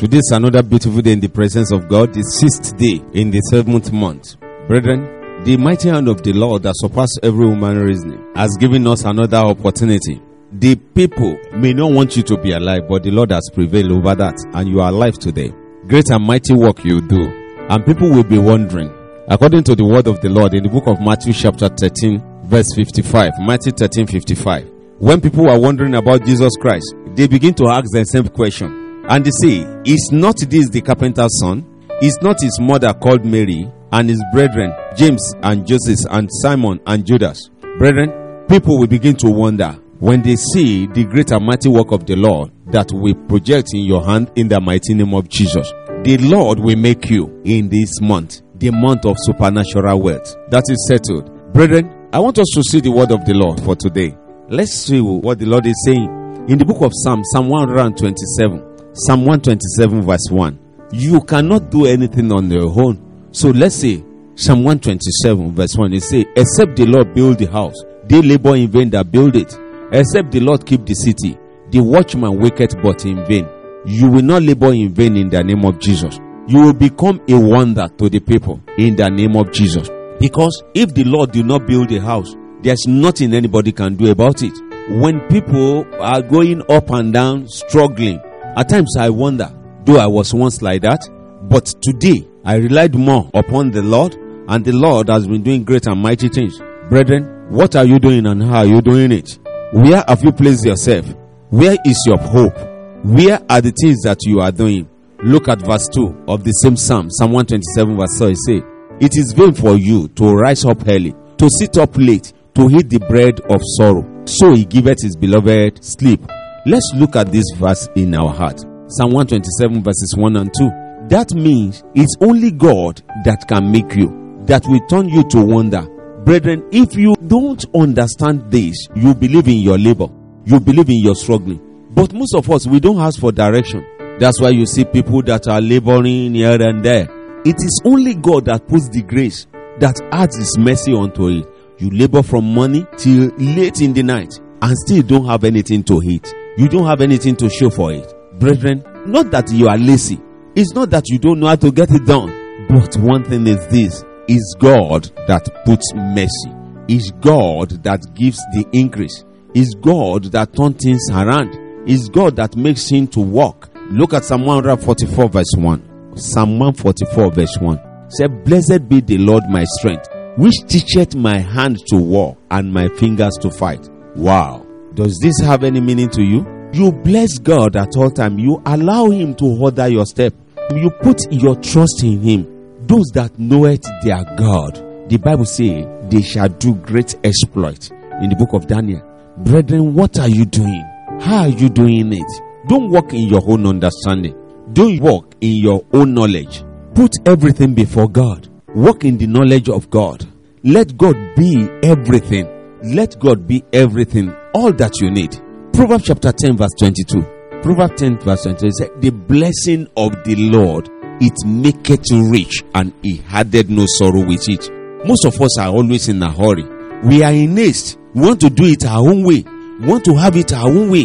Today is another beautiful day in the presence of God, the sixth day in the seventh month. Brethren, the mighty hand of the Lord that surpasses every human reasoning has given us another opportunity. The people may not want you to be alive, but the Lord has prevailed over that, and you are alive today. Great and mighty work you do. And people will be wondering, according to the word of the Lord in the book of Matthew, chapter 13, verse 55. Matthew 13, 55. When people are wondering about Jesus Christ, they begin to ask the same question. And they say, Is not this the carpenter's son? Is not his mother called Mary, and his brethren, James and Joseph, and Simon and Judas? Brethren, people will begin to wonder when they see the great and mighty work of the Lord that we project in your hand in the mighty name of Jesus. The Lord will make you in this month, the month of supernatural wealth. That is settled. Brethren, I want us to see the word of the Lord for today. Let's see what the Lord is saying in the book of Psalm, Psalm 127. Psalm 127, verse 1. You cannot do anything on your own. So let's say Psalm 127, verse 1. It says, Except the Lord build the house, they labor in vain that build it. Except the Lord keep the city, the watchman waketh but in vain. You will not labor in vain in the name of Jesus. You will become a wonder to the people in the name of Jesus. Because if the Lord do not build a house, there's nothing anybody can do about it. When people are going up and down, struggling, at times I wonder, though I was once like that, but today I relied more upon the Lord, and the Lord has been doing great and mighty things. Brethren, what are you doing and how are you doing it? Where have you placed yourself? Where is your hope? Where are the things that you are doing? Look at verse 2 of the same Psalm, Psalm 127, verse 4. It says, It is vain for you to rise up early, to sit up late, to eat the bread of sorrow. So he giveth his beloved sleep. Let's look at this verse in our heart. Psalm 127 verses 1 and 2. That means it's only God that can make you, that will turn you to wonder. Brethren, if you don't understand this, you believe in your labor, you believe in your struggling. But most of us, we don't ask for direction. That's why you see people that are laboring here and there. It is only God that puts the grace that adds his mercy onto it. You labor from morning till late in the night and still don't have anything to eat you don't have anything to show for it. Brethren, not that you are lazy. It's not that you don't know how to get it done. But one thing is this is God that puts mercy. Is God that gives the increase. Is God that turns things around. Is God that makes him to walk. Look at Psalm 144 verse 1. Psalm 144 verse 1. Say, Blessed be the Lord my strength, which teacheth my hand to war and my fingers to fight. Wow. Does this have any meaning to you? You bless God at all time. You allow Him to order your step. You put your trust in Him. Those that know it, their God. The Bible says they shall do great exploit in the book of Daniel. Brethren, what are you doing? How are you doing it? Don't walk in your own understanding. Don't walk in your own knowledge. Put everything before God. Walk in the knowledge of God. Let God be everything. Let God be everything all that you need. Proverbs chapter 10, verse 22. Proverbs 10, verse 22 says, The blessing of the Lord it maketh rich, and he added no sorrow with it. Most of us are always in a hurry. We are in haste. We want to do it our own way. We want to have it our own way.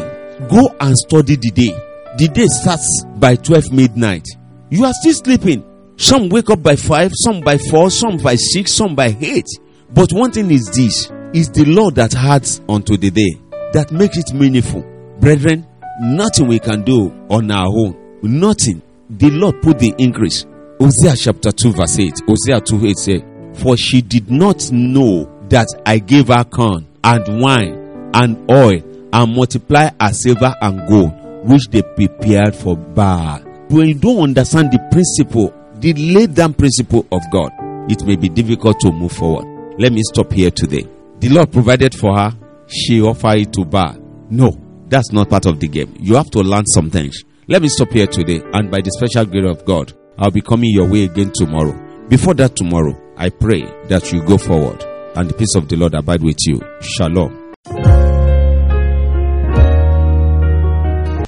Go and study the day. The day starts by 12 midnight. You are still sleeping. Some wake up by 5, some by 4, some by 6, some by 8. But one thing is this is the Lord that adds unto the day that makes it meaningful. Brethren, nothing we can do on our own. Nothing. The Lord put the increase. Hosea chapter 2 verse 8. Hosea 2 8 say, For she did not know that I gave her corn and wine and oil and multiply her silver and gold, which they prepared for Baal. When you don't understand the principle, the laid down principle of God, it may be difficult to move forward. Let me stop here today. The Lord provided for her, she offered it to Baal. No, that's not part of the game. You have to learn some things. Let me stop here today, and by the special grace of God, I'll be coming your way again tomorrow. Before that tomorrow, I pray that you go forward and the peace of the Lord abide with you. Shalom.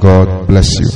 God bless you.